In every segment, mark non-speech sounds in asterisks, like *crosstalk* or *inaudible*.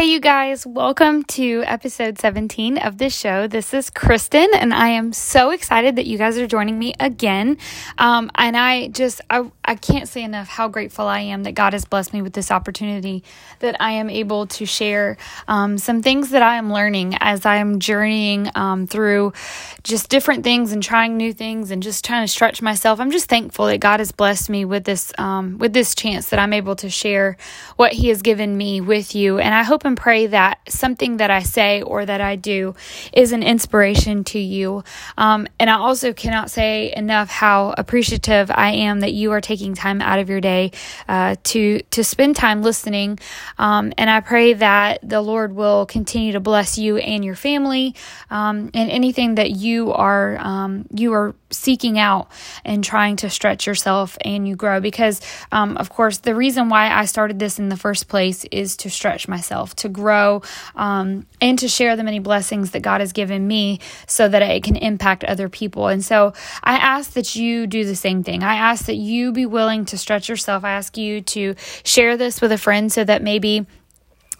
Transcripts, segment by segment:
Hey, you guys, welcome to episode 17 of this show. This is Christin, and I am so excited that you guys are joining me again. Um, and I just, I, I can't say enough how grateful I am that God has blessed me with this opportunity, that I am able to share um, some things that I am learning as I am journeying um, through just different things and trying new things and just trying to stretch myself. I'm just thankful that God has blessed me with this, um, with this chance that I'm able to share what He has given me with you. And I hope hope and pray that something that I say or that I do is an inspiration to you. Um, and I also cannot say enough how appreciative I am that you are taking time out of your day uh, to to spend time listening. Um, and I pray that the Lord will continue to bless you and your family um, and anything that you are um, you are seeking out and trying to stretch yourself and you grow. Because um, of course, the reason why I started this in the first place is to stretch myself myself to grow um, and to share the many blessings that God has given me so that it can impact other people. And so I ask that you do the same thing. I ask that you be willing to stretch yourself. I ask you to share this with a friend so that maybe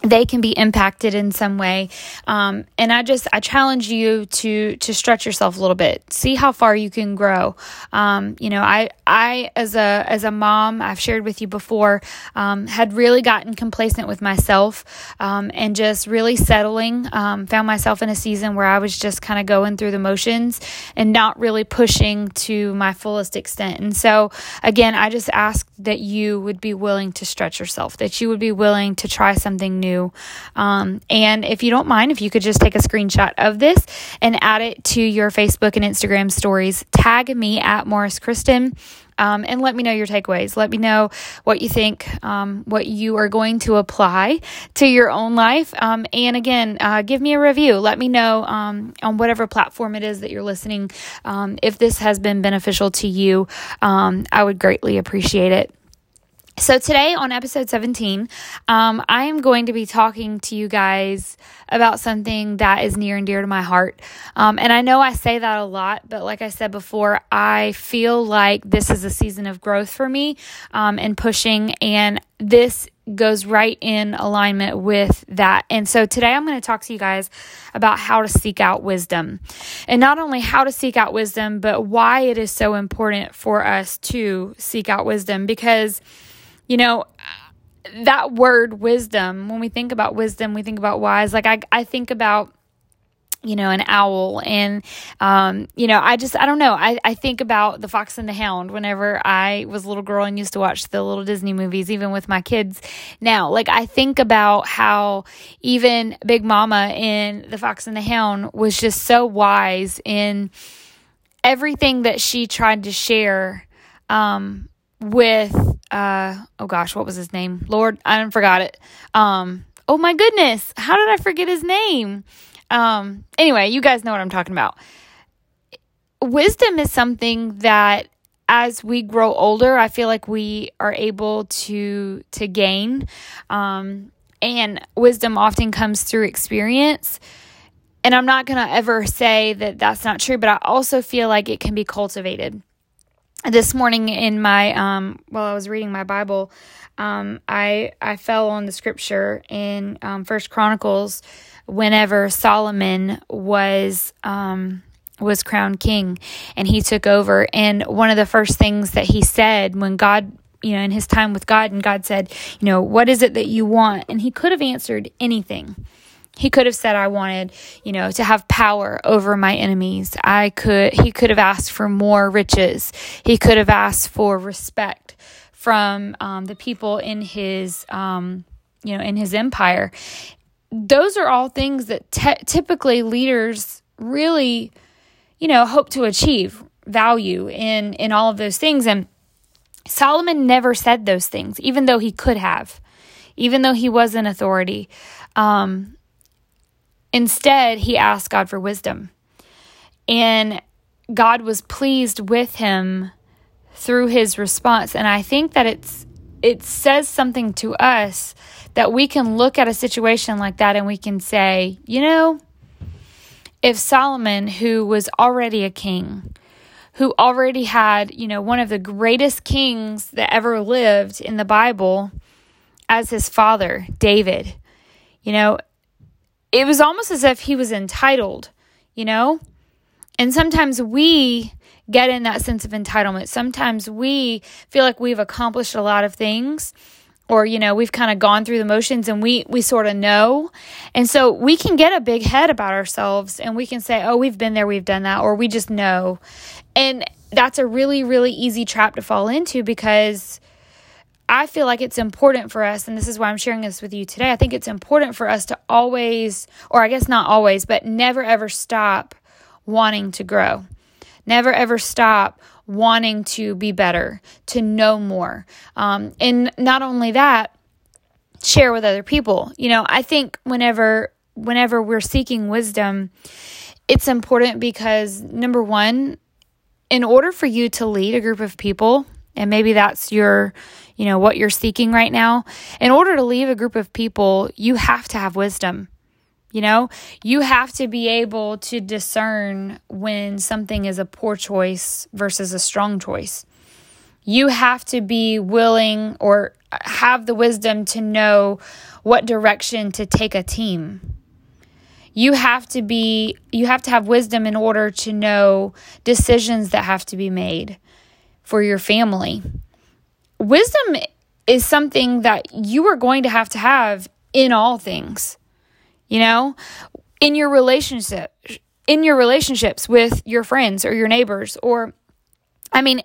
they can be impacted in some way. Um, and i just i challenge you to to stretch yourself a little bit. See how far you can grow. Um, you know i i as a as a mom i've shared with you before um, had really gotten complacent with myself um, and just really settling um, found myself in a season where i was just kind of going through the motions and not really pushing to my fullest extent. And so again i just ask that you would be willing to stretch yourself that you would be willing to try something new um, and if you don't mind, if you could just take a screenshot of this and add it to your Facebook and Instagram stories, tag me at Morris Christin. Um, and let me know your takeaways. Let me know what you think, um, what you are going to apply to your own life. Um, and again, uh, give me a review. Let me know um, on whatever platform it is that you're listening um, if this has been beneficial to you. Um, I would greatly appreciate it. So, today on episode 17, um, I am going to be talking to you guys about something that is near and dear to my heart. Um, and I know I say that a lot, but like I said before, I feel like this is a season of growth for me um, and pushing, and this goes right in alignment with that. And so today I'm going to talk to you guys about how to seek out wisdom. And not only how to seek out wisdom, but why it is so important for us to seek out wisdom because you know, that word wisdom, when we think about wisdom, we think about wise. Like I, I think about you know, an owl. And, um, you know, I just, I don't know. I, I think about the fox and the hound whenever I was a little girl and used to watch the little Disney movies, even with my kids now. Like, I think about how even Big Mama in the fox and the hound was just so wise in everything that she tried to share, um, with uh oh gosh, what was his name? Lord, I forgot it. Um oh my goodness, how did I forget his name? Um anyway, you guys know what I'm talking about. Wisdom is something that as we grow older, I feel like we are able to to gain um and wisdom often comes through experience. And I'm not going to ever say that that's not true, but I also feel like it can be cultivated this morning in my um while I was reading my Bible, um I I fell on the scripture in um First Chronicles whenever Solomon was um was crowned king and he took over and one of the first things that he said when God you know in his time with God and God said, you know, what is it that you want? And he could have answered anything he could have said, I wanted, you know, to have power over my enemies. I could, he could have asked for more riches. He could have asked for respect from um, the people in his, um, you know, in his empire. Those are all things that te- typically leaders really, you know, hope to achieve value in in all of those things. And Solomon never said those things, even though he could have, even though he was an authority. Um, Instead, he asked God for wisdom. And God was pleased with him through his response. And I think that it's it says something to us that we can look at a situation like that and we can say, you know, if Solomon, who was already a king, who already had, you know, one of the greatest kings that ever lived in the Bible as his father, David, You know, it was almost as if he was entitled, you know? And sometimes we get in that sense of entitlement. Sometimes we feel like we've accomplished a lot of things or you know we've kind of gone through the motions and we we sort of know and so we can get a big head about ourselves and we can say oh we've been there we've done that or we just know and that's a really really easy trap to fall into because I feel like it's important for us, and this is why I'm sharing this with you today. I think it's important for us to always, or I guess not always, but never ever stop wanting to grow. Never ever stop wanting to be better, to know more. Um, and not only that, share with other people. You know, I think whenever whenever we're seeking wisdom, it's important because number one, in order for you to lead a group of people, and maybe that's your, you know, what you're seeking right now, in order to lead a group of people, you have to have wisdom. You know, you have to be able to discern when something is a poor choice versus a strong choice. You have to be willing or have the wisdom to know what direction to take a team. You have to be you have to have wisdom in order to know decisions that have to be made for your family. Wisdom is something that you are going to have to have in all things you know, in your relationship, in your relationships with your friends or your neighbors, or, I mean,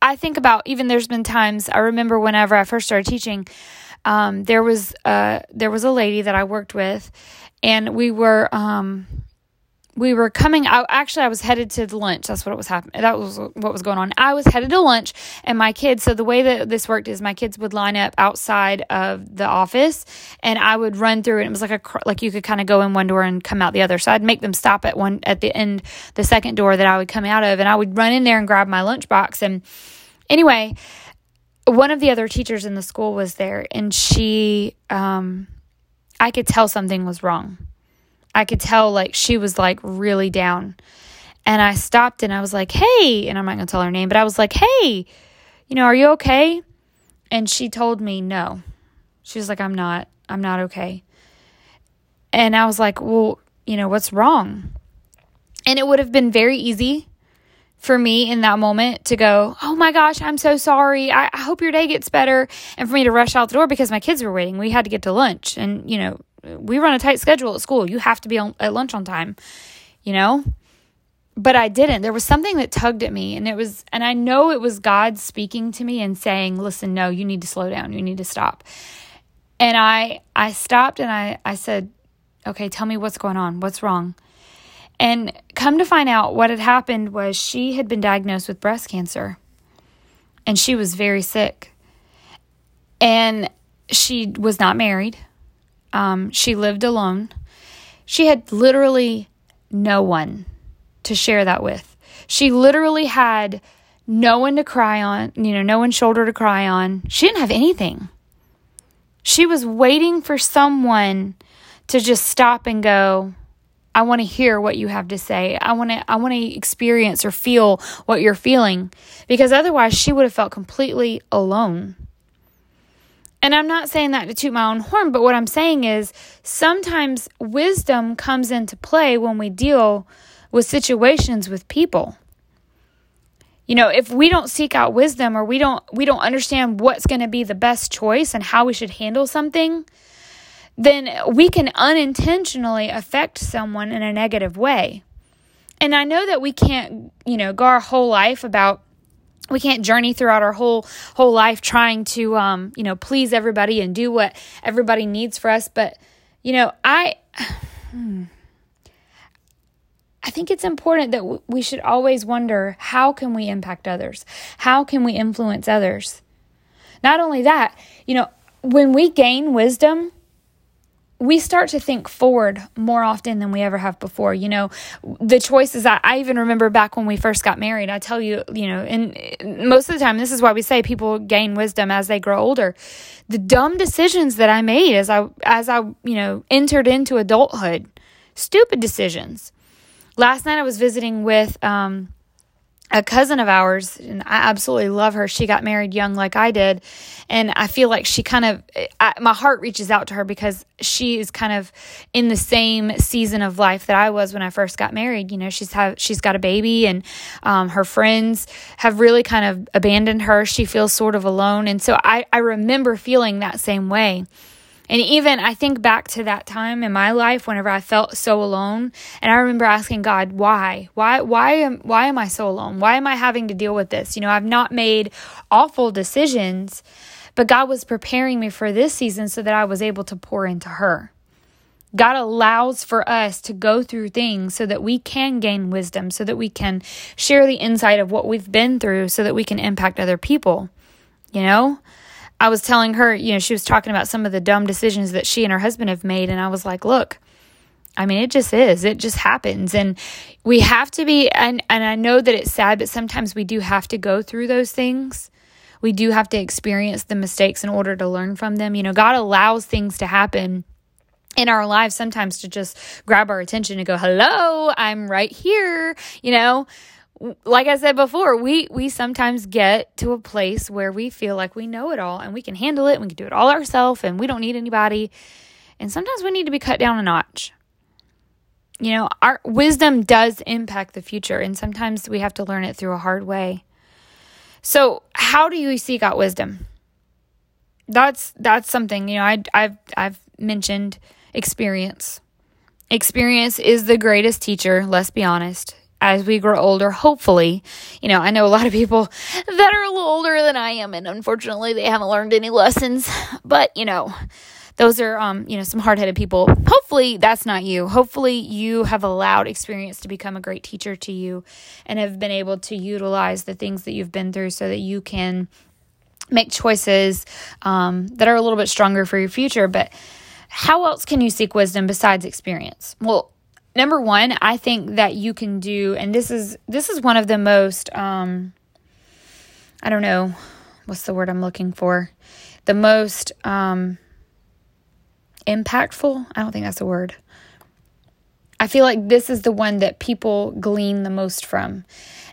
I think about even there's been times I remember whenever I first started teaching, um, there was uh, there was a lady that I worked with, and we were um, we were coming out actually i was headed to lunch. That's what it was happening that was what was going on. I was headed to lunch and my kids so the way that this worked is my kids would line up outside of the office and i would run through it. It was like a like you could kind of go in one door and come out the other. So i'd make them stop at one at the end the second door that i would come out of and i would run in there and grab my lunchbox and anyway one of the other teachers in the school was there and she um i could tell something was wrong I could tell like she was like really down. And I stopped and I was like, hey, and I'm not going to tell her name, but I was like, hey, you know, are you okay? And she told me no. She was like, I'm not, I'm not okay. And I was like, well, you know, what's wrong? And it would have been very easy for me in that moment to go, oh my gosh, I'm so sorry. I, I hope your day gets better. And for me to rush out the door because my kids were waiting. We had to get to lunch. And, you know, we run a tight schedule at school. You have to be on, at lunch on time, you know? But I didn't. There was something that tugged at me and it was and I know it was God speaking to me and saying, "Listen, no, you need to slow down. You need to stop." And I I stopped and I I said, "Okay, tell me what's going on. What's wrong?" And come to find out what had happened was she had been diagnosed with breast cancer. And she was very sick. And she was not married. Um, she lived alone. She had literally no one to share that with. She literally had no one to cry on, you know, no one's shoulder to cry on. She didn't have anything. She was waiting for someone to just stop and go, I want to hear what you have to say. I want to I want to experience or feel what you're feeling because otherwise she would have felt completely alone. And I'm not saying that to toot my own horn, but what I'm saying is sometimes wisdom comes into play when we deal with situations with people. You know, if we don't seek out wisdom or we don't we don't understand what's going to be the best choice and how we should handle something, then we can unintentionally affect someone in a negative way. And I know that we can't, you know, go our whole life about we can't journey throughout our whole whole life trying to um, you know please everybody and do what everybody needs for us. But you know i *sighs* i think it's important that w- we should always wonder how can we impact others? How can we influence others? Not only that you know when we gain wisdom we start to think forward more often than we ever have before. You know, the choices I, I even remember back when we first got married. I tell you, you know, and most of the time, this is why we say people gain wisdom as they grow older. The dumb decisions that I made as I as I you know entered into adulthood, stupid decisions. Last night I was visiting with um, a cousin of ours, and I absolutely love her. She got married young like I did. And I feel like she kind of, I, my heart reaches out to her because she is kind of in the same season of life that I was when I first got married. You know, she's have, she's got a baby and um, her friends have really kind of abandoned her. She feels sort of alone. And so I, I remember feeling that same way. And even I think back to that time in my life whenever I felt so alone and I remember asking God, why? Why why am why am I so alone? Why am I having to deal with this? You know, I've not made awful decisions, but God was preparing me for this season so that I was able to pour into her. God allows for us to go through things so that we can gain wisdom, so that we can share the insight of what we've been through, so that we can impact other people. You know? I was telling her, you know, she was talking about some of the dumb decisions that she and her husband have made. And I was like, look, I mean, it just is. It just happens. And we have to be, and, and I know that it's sad, but sometimes we do have to go through those things. We do have to experience the mistakes in order to learn from them. You know, God allows things to happen in our lives sometimes to just grab our attention and go, hello, I'm right here, you know like I said before, we we sometimes get to a place where we feel like we know it all and we can handle it and we can do it all ourselves and we don't need anybody. And sometimes we need to be cut down a notch. You know, our wisdom does impact the future and sometimes we have to learn it through a hard way. So, how do you seek out wisdom? That's that's something, you know, I I've I've mentioned experience. Experience is the greatest teacher, let's be honest as we grow older, hopefully. You know, I know a lot of people that are a little older than I am, and unfortunately, they haven't learned any lessons. But, you know, those are, um, you know, some hard headed people. Hopefully, that's not you. Hopefully, you have allowed experience to become a great teacher to you and have been able to utilize the things that you've been through so that you can make choices um, that are a little bit stronger for your future. But, how else can you seek wisdom besides experience? Well, number one, I think that you can do, and this is this is one of the most um, I don't know what's the word I'm looking for, the most um, impactful. I don't think that's a word. I feel like this is the one that people glean the most from,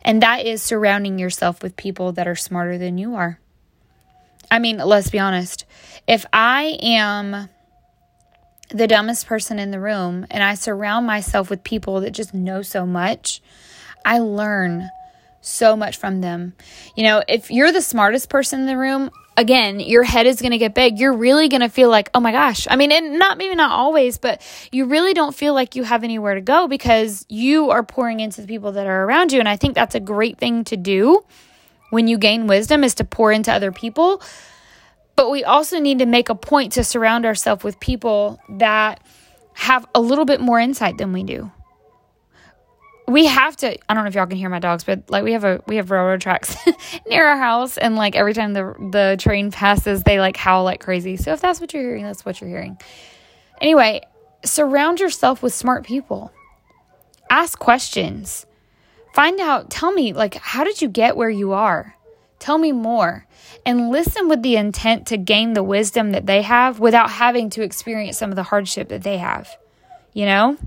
and that is surrounding yourself with people that are smarter than you are. I mean, let's be honest. If I am the dumbest person in the room and I surround myself with people that just know so much, I learn so much from them. You know, if you're the smartest person in the room, again, your head is going to get big. You're really going to feel like, oh my gosh. I mean, and not maybe not always, but you really don't feel like you have anywhere to go because you are pouring into the people that are around you. And I think that's a great thing to do when you gain wisdom is to pour into other people but we also need to make a point to surround ourselves with people that have a little bit more insight than we do. We have to I don't know if y'all can hear my dogs, but like we have a we have railroad tracks *laughs* near our house and like every time the the train passes they like howl like crazy. So if that's what you're hearing, that's what you're hearing. Anyway, surround yourself with smart people. Ask questions. Find out, tell me like how did you get where you are? Tell me more and listen with the intent to gain the wisdom that they have without having to experience some of the hardship that they have. You know?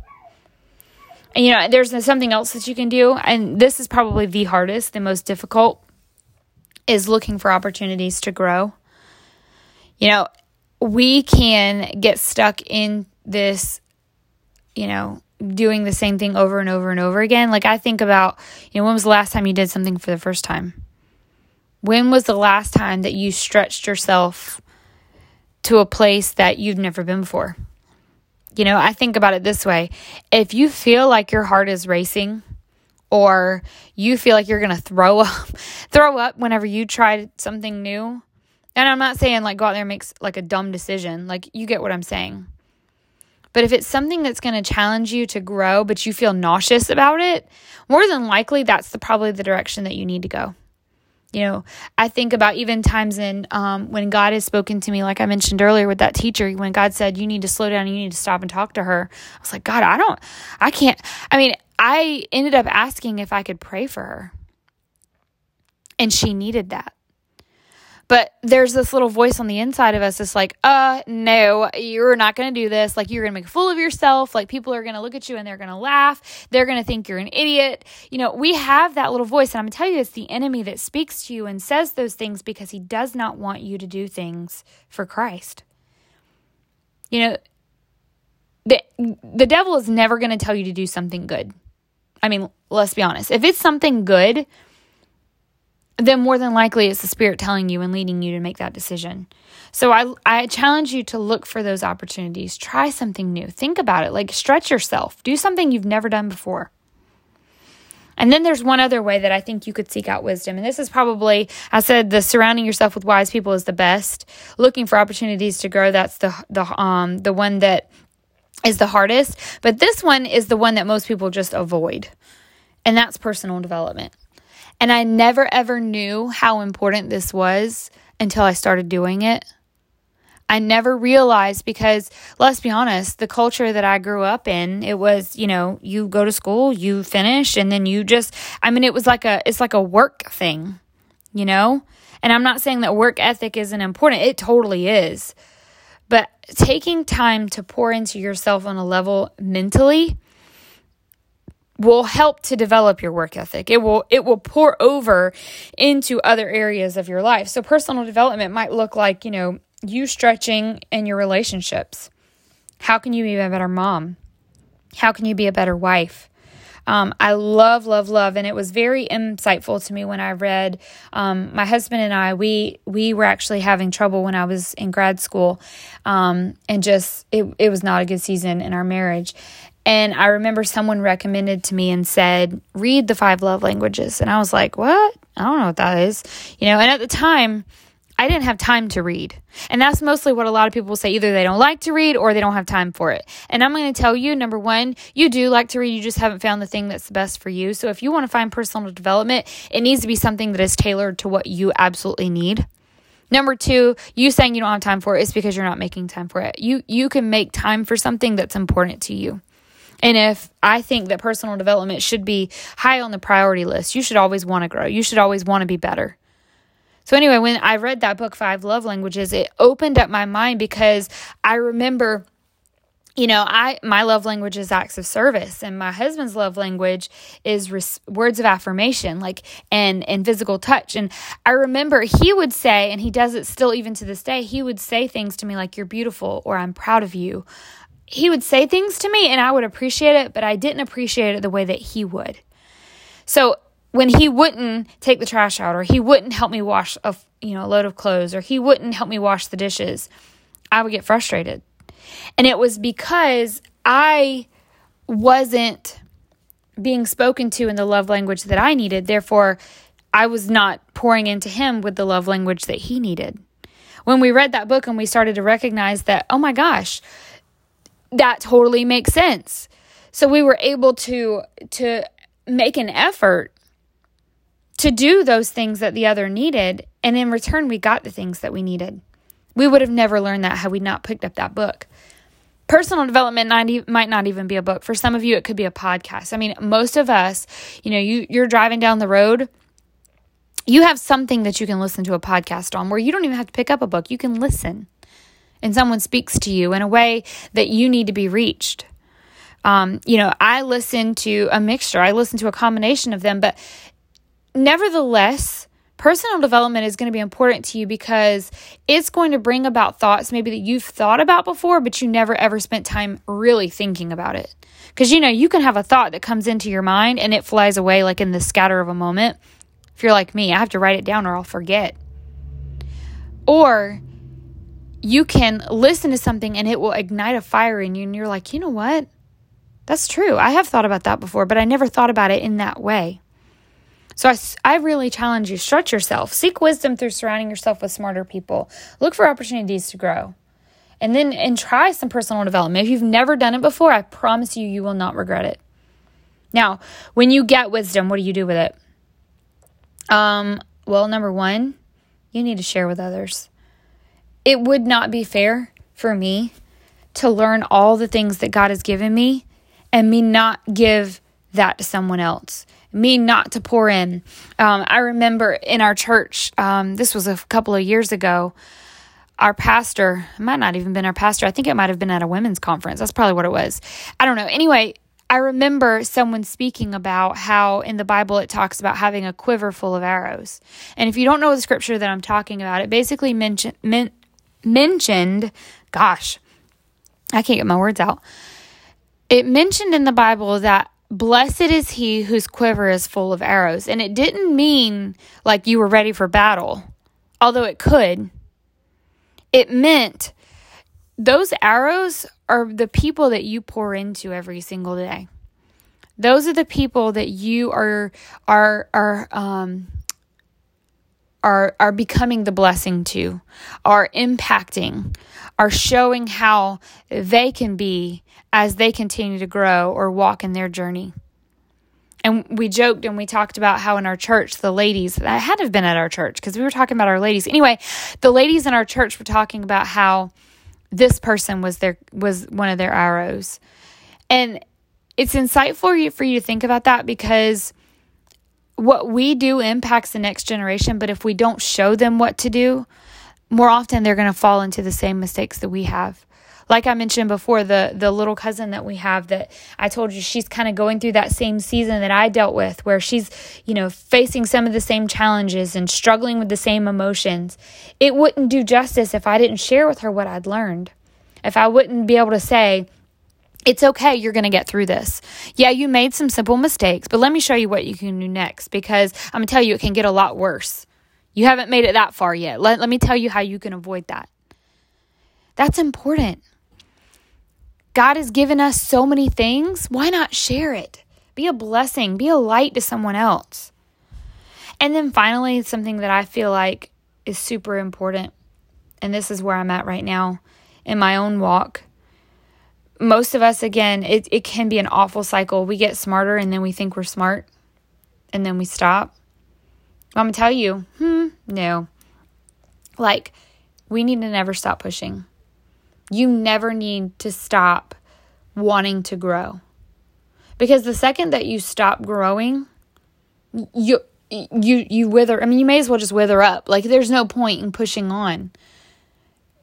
And you know, there's something else that you can do, and this is probably the hardest, the most difficult, is looking for opportunities to grow. You know, we can get stuck in this, you know, doing the same thing over and over and over again. Like I think about, you know, when was the last time you did something for the first time? When was the last time that you stretched yourself to a place that you've never been before? You know, I think about it this way. If you feel like your heart is racing, or you feel like you're going to throw *laughs* up throw up whenever you try something new and i'm not saying like go out there and make like a dumb decision. Like you get what i'm saying. But if it's something that's going to challenge you to grow but you feel nauseous about it more than likely that's the probably the direction that you need to go you know, I think about even times in um, when God has spoken to me, like I mentioned earlier with that teacher, when God said, You need to slow down, you need to stop and talk to her. I was like, God, I don't, I can't. I mean, I ended up asking if I could pray for her. And she needed that. But there's this little voice on the inside of us that's like, uh, no, you're not going to do this. Like, you're going to make a fool of yourself. Like, people are going to look at you and they're going to laugh. They're going to think you're an idiot. You know, we have that little voice. And I'm going to tell you, it's the enemy that speaks to you and says those things because he does not want you to do things for Christ. You know, the, the devil is never going to tell you to do something good. I mean, let's be honest. If it's something good, then more than likely it's the spirit telling you and leading you to make that decision. So I I challenge you to look for those opportunities. Try something new. Think about it. Like stretch yourself. Do something you've never done before. And then there's one other way that I think you could seek out wisdom. And this is probably, I said, the surrounding yourself with wise people is the best. Looking for opportunities to grow, that's the the um the one that is the hardest. But this one is the one that most people just avoid. And that's personal development. And I never ever knew how important this was until I started doing it. I never realized because let's be honest, the culture that I grew up in, it was, you know, you go to school, you finish and then you just I mean it was like a it's like a work thing, you know? And I'm not saying that work ethic isn't important. It totally is. But taking time to pour into yourself on a level mentally will help to develop your work ethic. It will it will pour over into other areas of your life. So personal development might look like, you know, you stretching in your relationships. How can you be a better mom? How can you be a better wife? Um, I love, love, love, and it was very insightful to me when I read. Um, my husband and I, we we were actually having trouble when I was in grad school, um, and just it it was not a good season in our marriage. And I remember someone recommended to me and said, read the five love languages. And I was like, what? I don't know what that is. You know, and at the time, I didn't have time to read. And that's mostly what a lot of people say. Either they don't like to read or they don't have time for it. And I'm going to tell you number one, you do like to read, you just haven't found the thing that's the best for you. So if you want to find personal development, it needs to be something that is tailored to what you absolutely need. Number two, you saying you don't have time for it is because you're not making time for it. You you can make time for something that's important to you. And if I think that personal development should be high on the priority list, you should always want to grow. You should always want to be better. So, anyway, when I read that book, Five Love Languages, it opened up my mind because I remember you know i my love language is acts of service and my husband's love language is res- words of affirmation like and and physical touch and i remember he would say and he does it still even to this day he would say things to me like you're beautiful or i'm proud of you he would say things to me and I would appreciate it, but I didn't appreciate it the way that he would. So when he wouldn't take the trash out or he wouldn't help me wash a you know a load of clothes or he wouldn't help me wash the dishes, I would get frustrated. And it was because I wasn't being spoken to in the love language that I needed. Therefore, I was not pouring into him with the love language that he needed. When we read that book and we started to recognize that, oh my gosh, that totally makes sense. So we were able to to make an effort to do those things that the other needed and in return we got the things that we needed. We would have never learned that had we not picked up that book. Personal development might not even be a book. For some of you it could be a podcast. I mean, most of us, you know, you you're driving down the road, you have something that you can listen to a podcast on where you don't even have to pick up a book. You can listen and someone speaks to you in a way that you need to be reached. Um, you know, I listen to a mixture, I listen to a combination of them, but nevertheless, personal development is going to be important to you because it's going to bring about thoughts maybe that you've thought about before, but you never ever spent time really thinking about it. Because, you know, you can have a thought that comes into your mind and it flies away like in the scatter of a moment. If you're like me, I have to write it down or I'll forget. Or you can listen to something and it will ignite a fire in you. And you're like, you know what? That's true. I have thought about that before, but I never thought about it in that way. So I, I really challenge you stretch yourself, seek wisdom through surrounding yourself with smarter people, look for opportunities to grow. And then and try some personal development. If you've never done it before, I promise you you will not regret it. Now, when you get wisdom, what do you do with it? Um, well, number 1, you need to share with others it would not be fair for me to learn all the things that God has given me and me not give that to someone else. me not to pour in. Um, I remember in our church, um, this was a couple of years ago, our pastor, might not even been our pastor, I think it might have been at a women's conference. That's probably what it was. I don't know. Anyway, I remember someone speaking about how in the Bible it talks about having a quiver full of arrows. And if you don't know the scripture that I'm talking about, it basically mention, men, mentioned, gosh, I can't get my words out. It mentioned in the Bible that Blessed is he whose quiver is full of arrows. And it didn't mean like you were ready for battle, although it could. It meant those arrows are the people that you pour into every single day. Those are the people that you are are are um are are becoming the blessing to, are impacting, are showing how they can be as they continue to grow or walk in their journey. And we joked and we talked about how in our church, the ladies, that had to have been at our church because we were talking about our ladies. Anyway, the ladies in our church were talking about how this person was their was one of their arrows. And it's insightful for you, for you to think about that because what we do impacts the next generation, but if we don't show them what to do, more often they're going to fall into the same mistakes that we have. Like I mentioned before, the the little cousin that we have that I told you she's kind of going through that same season that I dealt with where she's, you know, facing some of the same challenges and struggling with the same emotions. It wouldn't do justice if I didn't share with her what I'd learned. If I wouldn't be able to say, it's okay. You're going to get through this. Yeah, you made some simple mistakes, but let me show you what you can do next because I'm going to tell you it can get a lot worse. You haven't made it that far yet. Let, let me tell you how you can avoid that. That's important. God has given us so many things. Why not share it? Be a blessing, be a light to someone else. And then finally, something that I feel like is super important, and this is where I'm at right now in my own walk most of us, again, it, it can be an awful cycle. We get smarter and then we think we're smart and then we stop. I'm going to tell you, hmm, no. Like, we need to never stop pushing. You never need to stop wanting to grow. Because the second that you stop growing, you you you wither. I mean, you may as well just wither up. Like there's no point in pushing on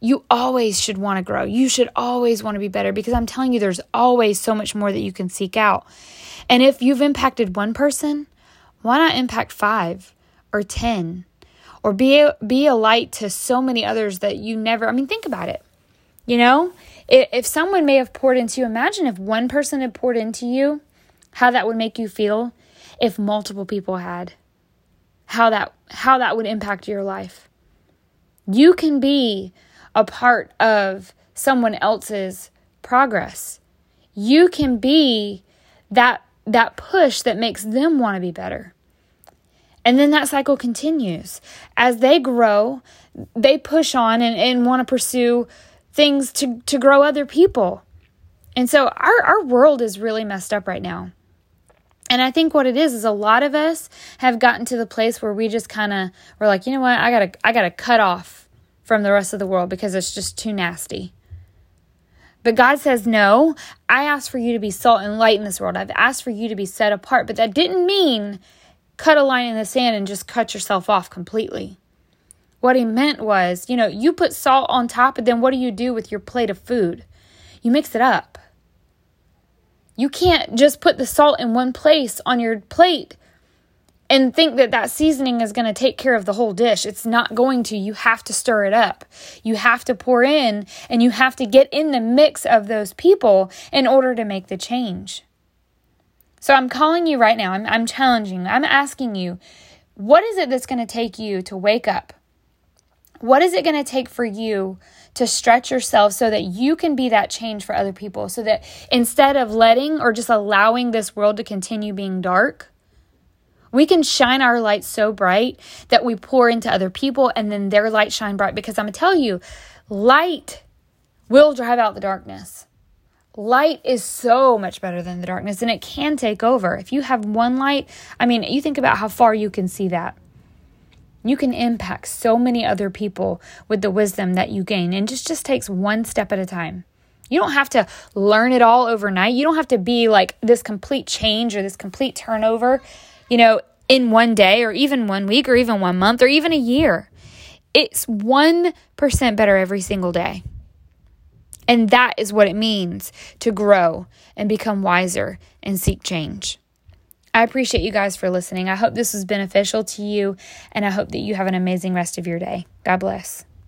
you always should want to grow. You should always want to be better because I'm telling you, there's always so much more that you can seek out. And if you've impacted one person, why not impact five or 10 or be a, be a light to so many others that you never, I mean, think about it. You know, if someone may have poured into you, imagine if one person had poured into you, how that would make you feel if multiple people had. How that how that would impact your life. You can be a part of someone else's progress. You can be that that push that makes them want to be better. And then that cycle continues. As they grow, they push on and, and want to pursue things to, to grow other people. And so our, our world is really messed up right now. And I think what it is is a lot of us have gotten to the place where we just kind of we're like, you know what, I gotta I gotta cut off from the rest of the world because it's just too nasty. But God says, No, I asked for you to be salt and light in this world. I've asked for you to be set apart. But that didn't mean cut a line in the sand and just cut yourself off completely. What he meant was, you know, you put salt on top, and then what do you do with your plate of food? You mix it up. You can't just put the salt in one place on your plate and think that that seasoning is going to take care of the whole dish. It's not going to. You have to stir it up. You have to pour in and you have to get in the mix of those people in order to make the change. So I'm calling you right now. I'm, I'm challenging. I'm asking you, what is it that's going to take you to wake up? What is it going to take for you to stretch yourself so that you can be that change for other people? So that instead of letting or just allowing this world to continue being dark, we can shine our light so bright that we pour into other people and then their light shine bright because I'm going to tell you, light will drive out the darkness. Light is so much better than the darkness and it can take over. If you have one light, I mean, you think about how far you can see that. You can impact so many other people with the wisdom that you gain and just just takes one step at a time. You don't have to learn it all overnight. You don't have to be like this complete change or this complete turnover you know, in one day or even one week or even one month or even a year. It's 1% better every single day. And that is what it means to grow and become wiser and seek change. I appreciate you guys for listening. I hope this was beneficial to you, and I hope that you have an amazing rest of your day. God bless.